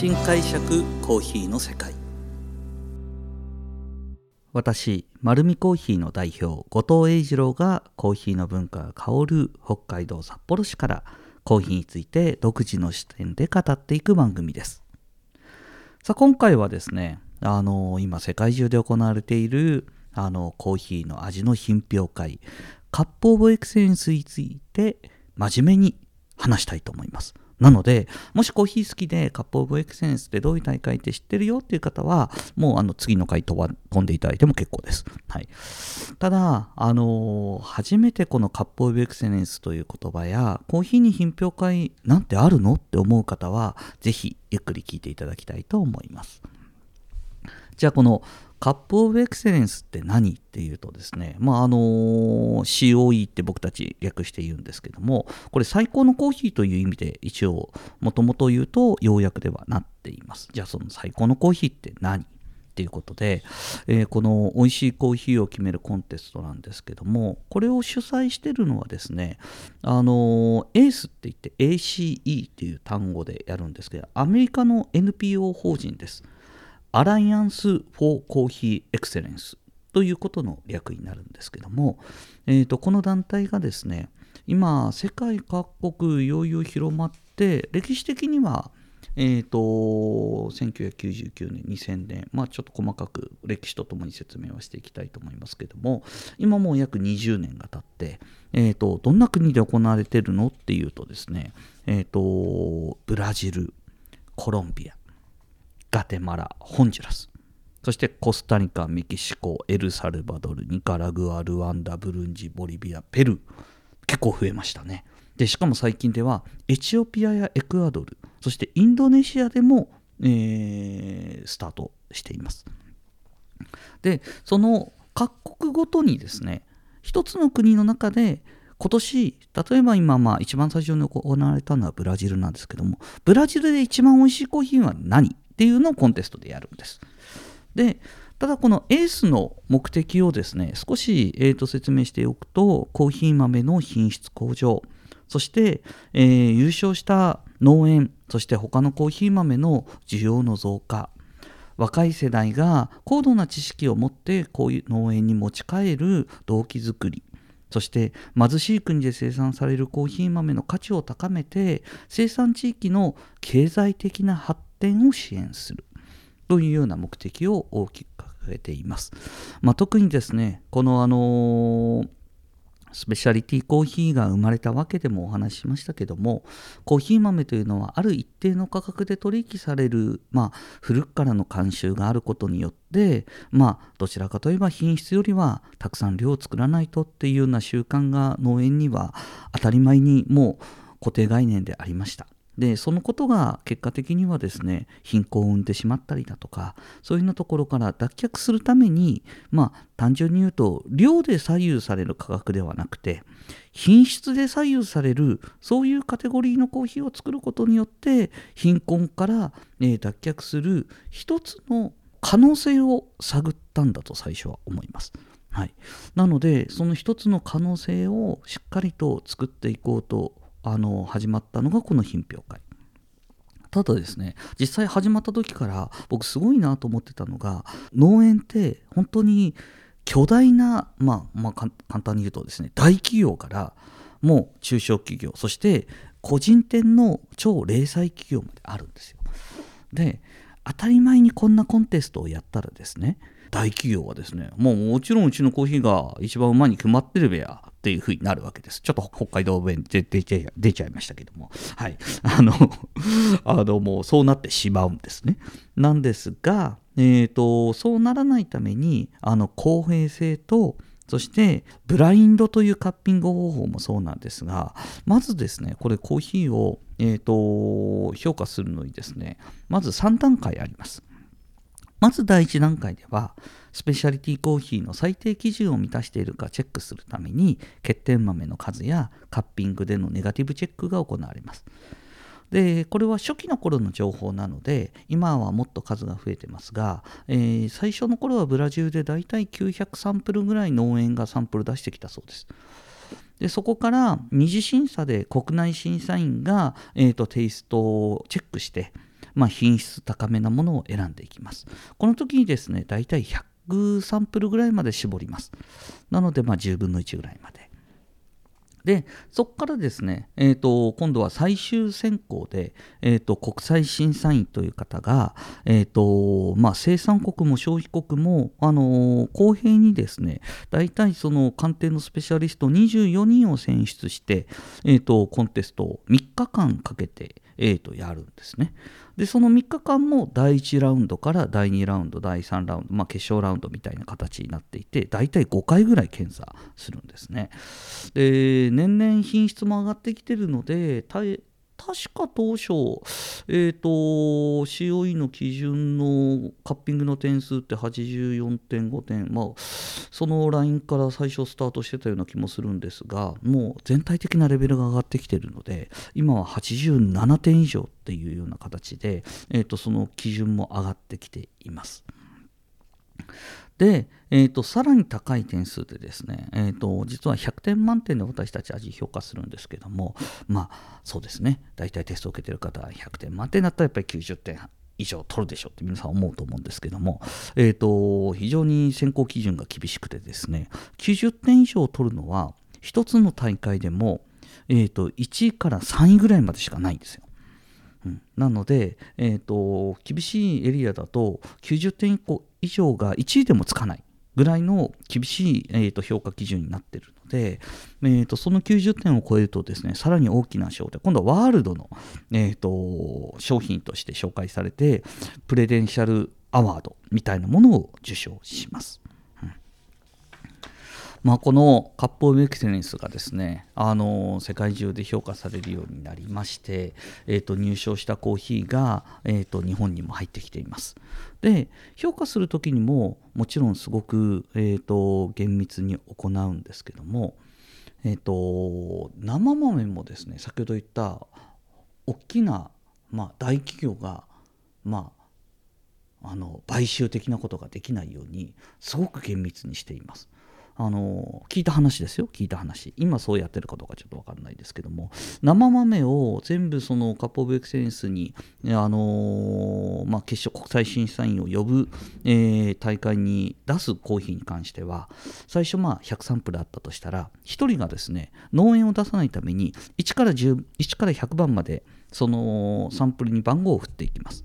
新解釈コーヒーの世界。私丸見コーヒーの代表後藤英二郎がコーヒーの文化が香る北海道札幌市からコーヒーについて独自の視点で語っていく番組です。さあ今回はですねあの今世界中で行われているあのコーヒーの味の品評会カップオブエクセレンスについて真面目に話したいと思います。なので、もしコーヒー好きでカップオブエクセンスってどういう大会って知ってるよっていう方は、もうあの次の回飛ば込んでいただいても結構です。はい。ただ、あのー、初めてこのカップオブエクセレンスという言葉や、コーヒーに品評会なんてあるのって思う方は、ぜひゆっくり聞いていただきたいと思います。じゃあこのカップオブエクセレンスって何っていうとですね、まああの COE って僕たち略して言うんですけども、これ最高のコーヒーという意味で一応もともと言うと要約ではなっています。じゃあその最高のコーヒーって何っていうことで、えー、この美味しいコーヒーを決めるコンテストなんですけども、これを主催してるのはですね、あのエースって言って ACE っていう単語でやるんですけど、アメリカの NPO 法人です。アライアンス・フォー・コーヒー・エクセレンスということの略になるんですけども、えーと、この団体がですね今世界各国いよいよ広まって歴史的にはえーと、1999年2000年まあちょっと細かく歴史とともに説明はしていきたいと思いますけども今もう約20年が経って、えーと、どんな国で行われているのっていうとですね、えーとブラジルコロンビアガテマラ、ホンジュラス、そしてコスタリカ、メキシコ、エルサルバドル、ニカラグア、ルワンダ、ブルンジ、ボリビア、ペルー、結構増えましたね。でしかも最近ではエチオピアやエクアドル、そしてインドネシアでも、えー、スタートしています。で、その各国ごとにですね、一つの国の中で今年、例えば今、まあ、一番最初に行われたのはブラジルなんですけども、ブラジルで一番美味しいコーヒーは何？っていうのをコンテストでやるんです。でただこのエースの目的をですね少し、えー、と説明しておくとコーヒー豆の品質向上。そして、えー、優勝した農園そして他のコーヒー豆の需要の増加。若い世代が高度な知識を持ってこういう農園に持ち帰る動機づくり。そして貧しい国で生産されるコーヒー豆の価値を高めて生産地域の経済的な発展を支援するというような目的を大きく掲げています。まあ、特にですねこのあのースペシャリティコーヒーが生まれたわけでもお話ししましたけどもコーヒー豆というのはある一定の価格で取引される、まあ、古くからの慣習があることによって、まあ、どちらかといえば品質よりはたくさん量を作らないとっていうような習慣が農園には当たり前にもう固定概念でありました。でそのことが結果的にはですね貧困を生んでしまったりだとかそういうのところから脱却するためにまあ単純に言うと量で左右される価格ではなくて品質で左右されるそういうカテゴリーのコーヒーを作ることによって貧困から、え脱却する一つの可能性を探ったんだと最初は思います。はい、なのでその一つの可能性をしっかりと作っていこうとあの始まったのがこの品評会。ただですね実際始まった時から僕すごいなと思ってたのが農園って本当に巨大な、まあ、まあ、簡単に言うとですね大企業からもう中小企業そして個人店の超零細企業まであるんですよ。で当たり前にこんなコンテストをやったらですね大企業はですねもうもちろんうちのコーヒーが一番うまいに決まってるべやっていう風になるわけです。ちょっと北海道弁で出ちゃ出ちゃいましたけども。はい。あの、あのもうそうなってしまうんですね。なんですが、えーと、そうならないためにあの公平性とそしてブラインドというカッピング方法もそうなんですがまずですねこれコーヒーを、えーと評価するのにですねまず3段階ありますまず第1段階ではスペシャリティコーヒーの最低基準を満たしているかチェックするために欠点豆の数やカッピングでのネガティブチェックが行われます。でこれは初期の頃の情報なので今はもっと数が増えてますが、えー、最初の頃はブラジルでだいたい900サンプルぐらい農園がサンプル出してきたそうです。でそこから二次審査で国内審査員が、えーとテイストをチェックしてまあ、品質高めなものを選んでいきます。この時にですね、だいたい100サンプルぐらいまで絞ります。なので、まあ、10分の1ぐらいまで。でそこからですね、えーと、今度は最終選考で、えーと、国際審査員という方が、えーとまあ、生産国も消費国も、あのー、公平にですね大体その鑑定のスペシャリスト24人を選出して、えー、とコンテストを3日間かけて、えー、とやるんですね。でその3日間も第1ラウンドから第2ラウンド第3ラウンド、まあ、決勝ラウンドみたいな形になっていて大体5回ぐらい検査するんですねで年々品質も上がってきてるので確か当初、えーと、COE の基準のカッピングの点数って84.5点、まあ、そのラインから最初スタートしてたような気もするんですが、もう全体的なレベルが上がってきてるので、今は87点以上っていうような形で、えーとその基準も上がってきています。で、えーと、さらに高い点数でですね、えーと、実は100点満点で私たち味評価するんですけどもまあそうですね大体テストを受けてる方は100点満点だったらやっぱり90点以上取るでしょうって皆さん思うと思うんですけども、えーと、非常に選考基準が厳しくてですね90点以上取るのは1つの大会でも、えー、と1位から3位ぐらいまでしかないんですよ。うん、なので、えーと、厳しいエリアだと90点以上が1位でもつかないぐらいの厳しい、えーと、評価基準になっているので、えーと、その90点を超えるとですねさらに大きな賞で今度はワールドの、えー、と商品として紹介されてプレデンシャルアワードみたいなものを受賞します。まあ、このカップ・オブ・エクセレンスがですねあの世界中で評価されるようになりまして、えーと、入賞したコーヒーが、えーと、日本にも入ってきていますで評価する時にももちろんすごく、えーと、厳密に行うんですけども、えー、と生豆もですね先ほど言った大きな、まあ、大企業がまああの買収的なことができないようにすごく厳密にしています。あの聞いた話ですよ。聞いた話。今そうやってるかどうかちょっと分かんないですけども。生豆を全部そのカップオブエクセンスにあのまあ、決勝国際審査員を呼ぶ、えー、大会に出すコーヒーに関しては最初まあ100サンプルあったとしたら1人がですね農園を出さないために1から11から100番までそのサンプルに番号を振っていきます。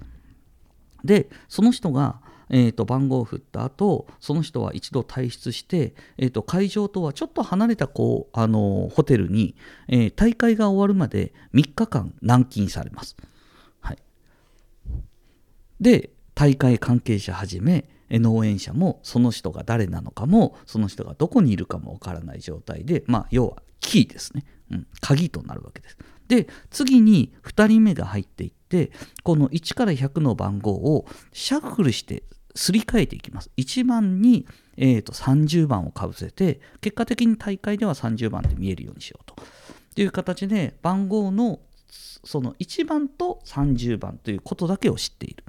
でその人がえー、と番号を振った後その人は一度退出して、えー、と会場とはちょっと離れたこうあのホテルに、えー、大会が終わるまで3日間軟禁されます。はい、で大会関係者はじめ農園者もその人が誰なのかもその人がどこにいるかもわからない状態で、まあ、要はキーですね、うん、鍵となるわけです。で次に2人目が入っていってこの1から100の番号をシャッフルしてすり替えていきます。1番に、えー、と30番をかぶせて、結果的に大会では30番で見えるようにしようと。という形で、番号のその1番と30番ということだけを知っている。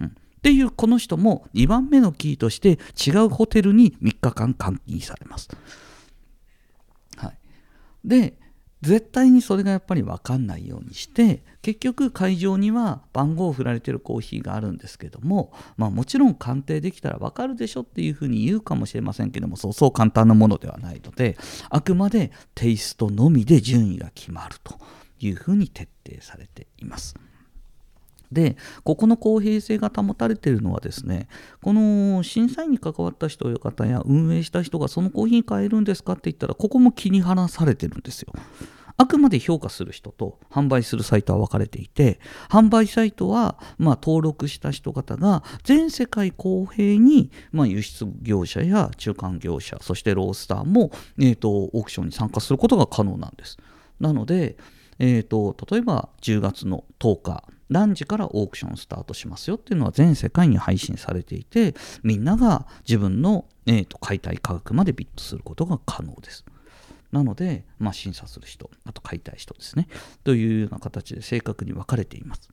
うん、っていうこの人も2番目のキーとして違うホテルに3日間監禁されます。はい、で絶対にそれがやっぱり分かんないようにして結局会場には番号を振られてるコーヒーがあるんですけども、まあ、もちろん鑑定できたら分かるでしょっていうふうに言うかもしれませんけどもそうそう簡単なものではないのであくまでテイストのみで順位が決まるというふうに徹底されています。でここの公平性が保たれているのはですねこの審査員に関わった人や方や運営した人がそのコーヒー買えるんですかって言ったらここも気に離されてるんですよ。あくまで評価する人と販売するサイトは分かれていて販売サイトはま登録した人方が全世界公平にま輸出業者や中間業者そしてロースターも、えーと、オークションに参加することが可能なんです。なので、えーと、例えば10月の10日何時からオークションスタートしますよっていうのは全世界に配信されていてみんなが自分の、えーと解体価格までビットすることが可能です。なので、まあ、審査する人、あと解体人ですね、というような形で正確に分かれています。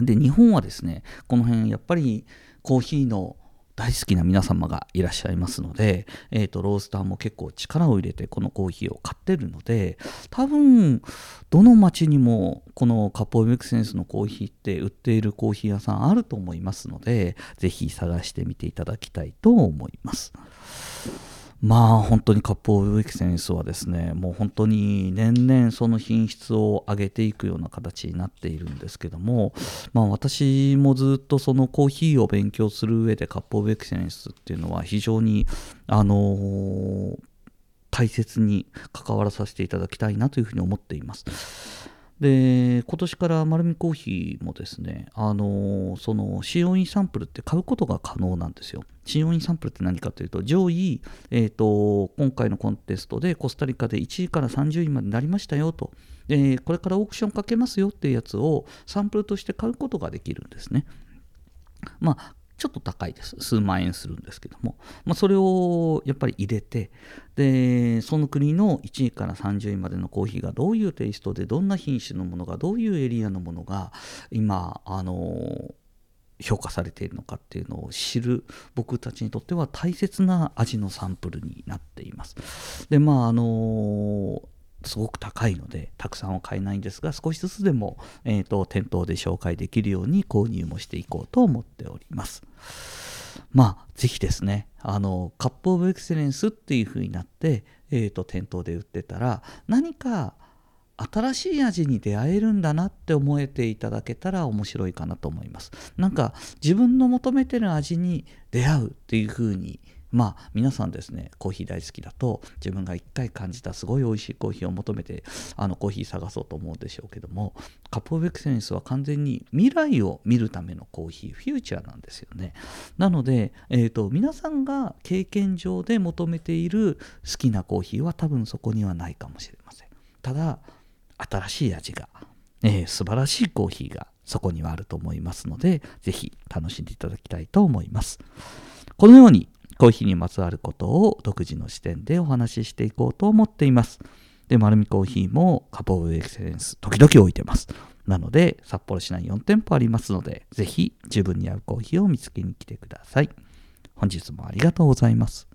で、日本はですね、この辺、やっぱりコーヒーの大好きな皆様がいらっしゃいますので、えーと、ロースターも結構力を入れてこのコーヒーを買ってるので多分どの町にもこのカップオブエクセンスのコーヒーって売っているコーヒー屋さんあると思いますので是非探してみていただきたいと思います。まあ本当にカップオブエクセンスはですねもう本当に年々その品質を上げていくような形になっているんですけどもまあ私もずっとそのコーヒーを勉強する上でカップオブエクセンスっていうのは非常にあのー、大切に関わらさせていただきたいなというふうに思っています。で今年から丸見コーヒーもですね、あのその使用インサンプルって買うことが可能なんですよ。使用インサンプルって何かというと、上位、えーと、今回のコンテストでコスタリカで1位から30位までなりましたよと、でこれからオークションかけますよっていうやつをサンプルとして買うことができるんですね。まあ、ちょっと高いです。数万円するんですけども。まあ、それをやっぱり入れて、で、その国の1位から30位までのコーヒーがどういうテイストで、どんな品種のものが、どういうエリアのものが、今、あの、評価されているのかっていうのを知る僕たちにとっては大切な味のサンプルになっています。で、まあ、あのすごく高いのでたくさんは買えないんですが少しずつでも、えーと、店頭で紹介できるように購入もしていこうと思っております。まあぜひですねあのカップオブエクセレンスっていう風になって、えーと、店頭で売ってたら何か新しい味に出会えるんだなって思えていただけたら面白いかなと思います。なんか自分の求めてる味に出会うっていう風にまあ皆さんですねコーヒー大好きだと自分が一回感じたすごい美味しいコーヒーを求めてあのコーヒー探そうと思うでしょうけどもカップオブエクセンスは完全に未来を見るためのコーヒーフューチャーなんですよね。なので、えーと、皆さんが経験上で求めている好きなコーヒーは多分そこにはないかもしれません。ただ新しい味が、えー、素晴らしいコーヒーがそこにはあると思いますので是非楽しんでいただきたいと思います。このようにコーヒーにまつわることを独自の視点でお話ししていこうと思っています。で、丸みコーヒーもカポブエクセレンス時々置いてます。なので、札幌市内4店舗ありますので、ぜひ自分に合うコーヒーを見つけに来てください。本日もありがとうございます。